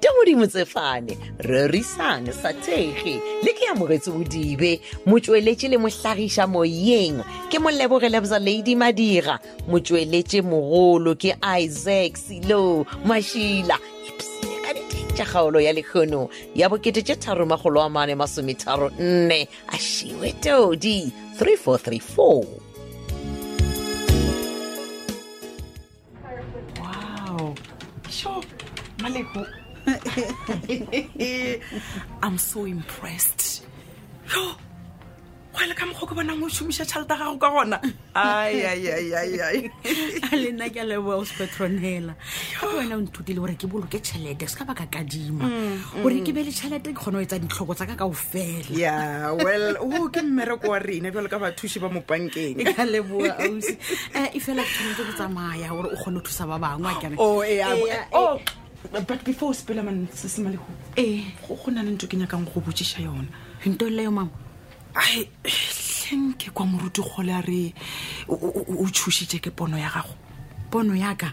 te modimo tsefane rerisane sa thege le ke amogetse bodibe motsweletše le mohlagiša moyeng ke moleboge lebza lady madira motsweletše mogolo ke isaac selo mašila tša kgaolo ya lekgono ya bokete tše tharo magolo a mane masometharo nne a šiwe todi 3434 wow sure maleko i'm so impressed yo go le ka mokgwa ke bonang o šomiša tšhaleta gago ka gona aiaiaiai a le nna ke a leboa o sepetronela gape wena o nthutile gore ke boloke tšhelete se ka baka kadima gore ke be le tšhelete ke kgone go etsa ditlhoko tsa ka kao fela ya well o ke mmereko wa rena bjalo ka bathuši ba mopankeng e ka leboa ausi um e fela ke tshwanetse go tsamaya gore o kgone go thusa ba bangwe a kene Oh, eh, ah, Eya, eh, oh, but before o sepela man sesemalego ee go go na le nto ke nyakang go botsiša yona nto leyo mama ai tlhenke kwa moruti kgole a re o- o o- o tšhošitše ke pono ya gago pono yaka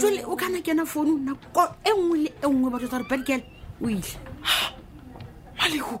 jale o kana kena founu nako e nngwe le e nngwe batho tsa gore bad girl o ile maleko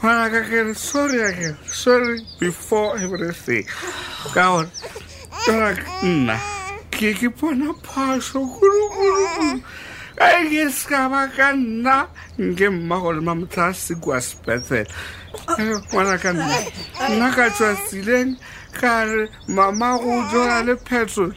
ngwanaka kere sorry akere sorry before everything ka gore ngwanaka nna ke ke bona phoso kulukulu ka e ke se ka ba ka nna nke mma go lema motho a se kua sepetlela ngwana ka nna nna ka tswa tsileng ka re mama go jola le phetolo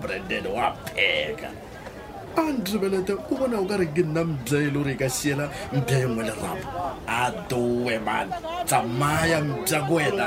brandon wa pheka a ntrebelete o bona o ka re ke nna mpša e le gore e ka siela mpša e nngwe lerapo a dowe man tsamaya mpša ko wena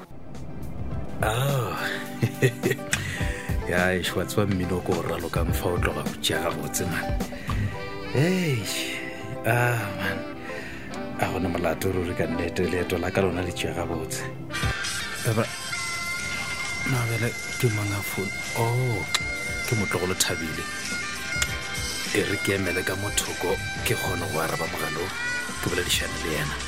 oh. ya ešo wa tseba mmino o ko o ralokang fa o tloga go tšea gabotse man eish ah man a gona molato ruri ka nnete leeto la ka lona le tšea gabotse eba nabele ke manga phone o oh, ke motlogolo thabile e re ke emele ka mothoko ke kgone go araba mogalo ke boledišane le yena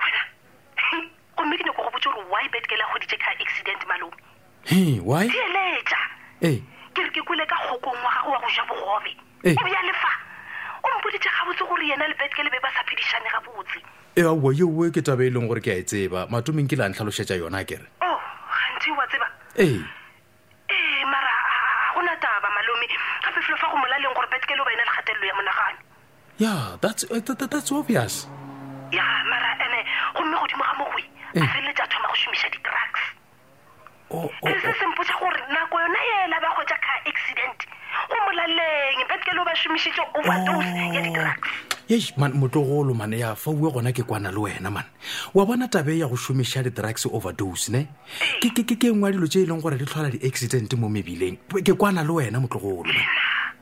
Wena, hm, gomme ke nyoko go botse gore why bad girl a goditše car accident malome he why theeletša ee ke re ke kwele ka kgokong wa gagwe wa go ja bogobe Eh. o bjale fa o mpoditše gabotse gore yena le bad girl be ba sa phedišane gabotse e aowa yeoe ke taba e leng gore ke a e tseba matomeng ke la ntlhalošetša yona kere o Oh, gantši wa tseba ee ee mara ga gona taba malome gape felo fa go molaleng gore bad girl o ba e na le kgatelelo ya monagano yeah that's, uh, that, that, that's obvious ya mara ene gomme godimo ga mogwe a eh. feleletsa a thoma go šomiša di-drugs oh, oh, ke se oh. sempotsa gore nako yona ela ba kgwetsa ka accident go molaleng betkele o ba šomišitse overdose ya di-drugs eish man motlogolo mane ya fa ue gona ke kwana le wena mane wa bona tabe ya go šomiša di-drugs overdose ne ke ke ke ke ngwa dilo tse e leng gore di tlhola di-accident mo mebileng ke kwana le wena motlogolo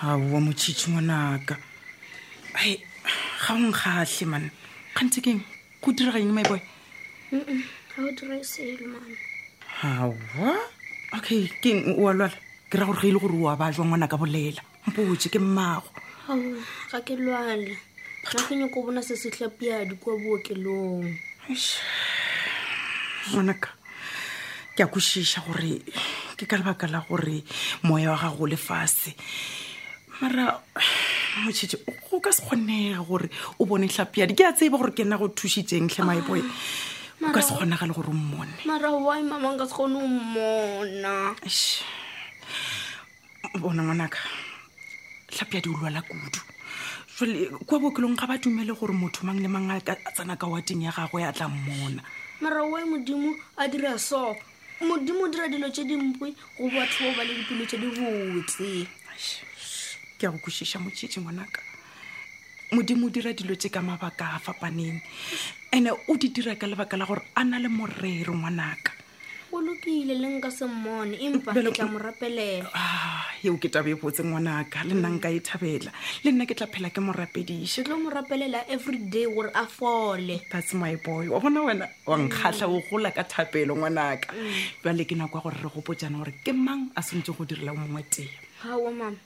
gaowa motšhitšhi ngwanaka ai ga o nkgatlhe mane kgantse keng go dirageng my boy ga o dire selo mane gaowa okay keng o a lwala ke ra gore ge e le gore o a ba jwa ngwana ka bolela mpotse ke mmago ga ke lwale ga ke nyako bona se se tlhapiadi kwa bookelong ngwanaka ke a kwešiša gore ke ka lebaka la gore moya wa gago le fase mara motšhitše go ka se kgonega gore o bone tlhapiadi ke a tseba gore ke nna go thušitseng tlhe maeboe o ka se kgonega le gore o mmone mara wy mama nka se kgone o mmona bona ngwanaka tlhapjadi o lwala kudu jale kwa bookelong ga ba dumele gore motho mang le mang a tsena ka wateng ya gagwe a tla mmona maraoe modimo a dira so modimo o dira dilo tse dimpwe go batho bao ba le dipelo tse di botse ke ya go kwešiša motšetši ngwanaka modimo o dira dilo tse ka mabaka a fapaneng ande o di dira ka lebaka la gore a na le morero ngwanaka go lokile le nka se mmone empa ke tla mo rapelela Ah, yeo ke tabe e botse ngwanaka le nna nka e thabela le nna ke tla phela ke mo rapediše ke tlo mo rapelela everyday gore a fole that's my boy wa bona wena wa nkgatlha o gola ka thapelo ngwanaka jale ke nako ya gore re gopojana gore ke mang a swantse go direla o mongwe tee gaowa mama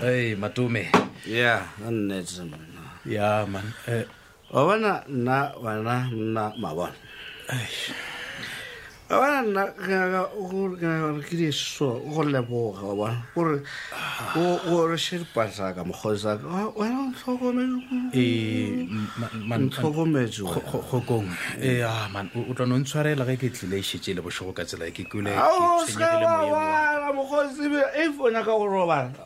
Hey, Matume. Yeah, nnete mna. Yeah, man. Eh, wa bona nna wena nna mabona wa bona nna gore ke diso go leboga wa bona gore gore še dipasaka mokgosaka wena ntlhokometseo kgokong ee man o tla no ntshwarela ge ke tlile e šetse le bošego ka tsela e ke kule mokgosibe e fona ka go robala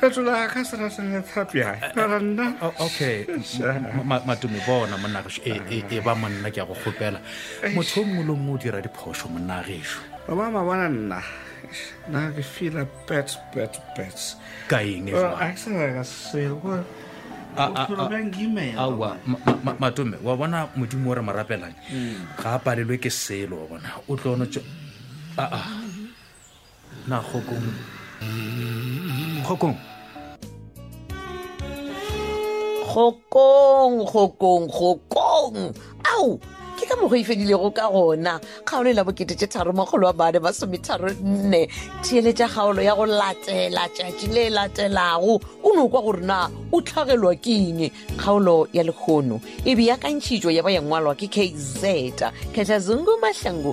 fetola ka seraselethapiae eh, eh, nna oh, okay matumi bona monnageso e, e, e ba monna ke ya go kgopela motho o mongwe le mongwe o dira diphoso monnageso ba ma bona nna na ke feela bet bet bet ka eng e awa matome wa bona modimo o re mo rapelang mm. ga a palelwe ke selo wa bona o tlo no aa na kgokong kgokong kgokong kgokong kgokong ao ke ka mogo e fedilego ka gona kgaolo e la bokete tše tharo makgolo a bane masometharo nne theeletša kgaolo ya go latela tšatši le latelago o no kwa gore na o tlhagelwa keng kgaolo ya lekgono e beakantšhitšo ya ba ya ngwalwa ke kz kgetha zungu mahlangu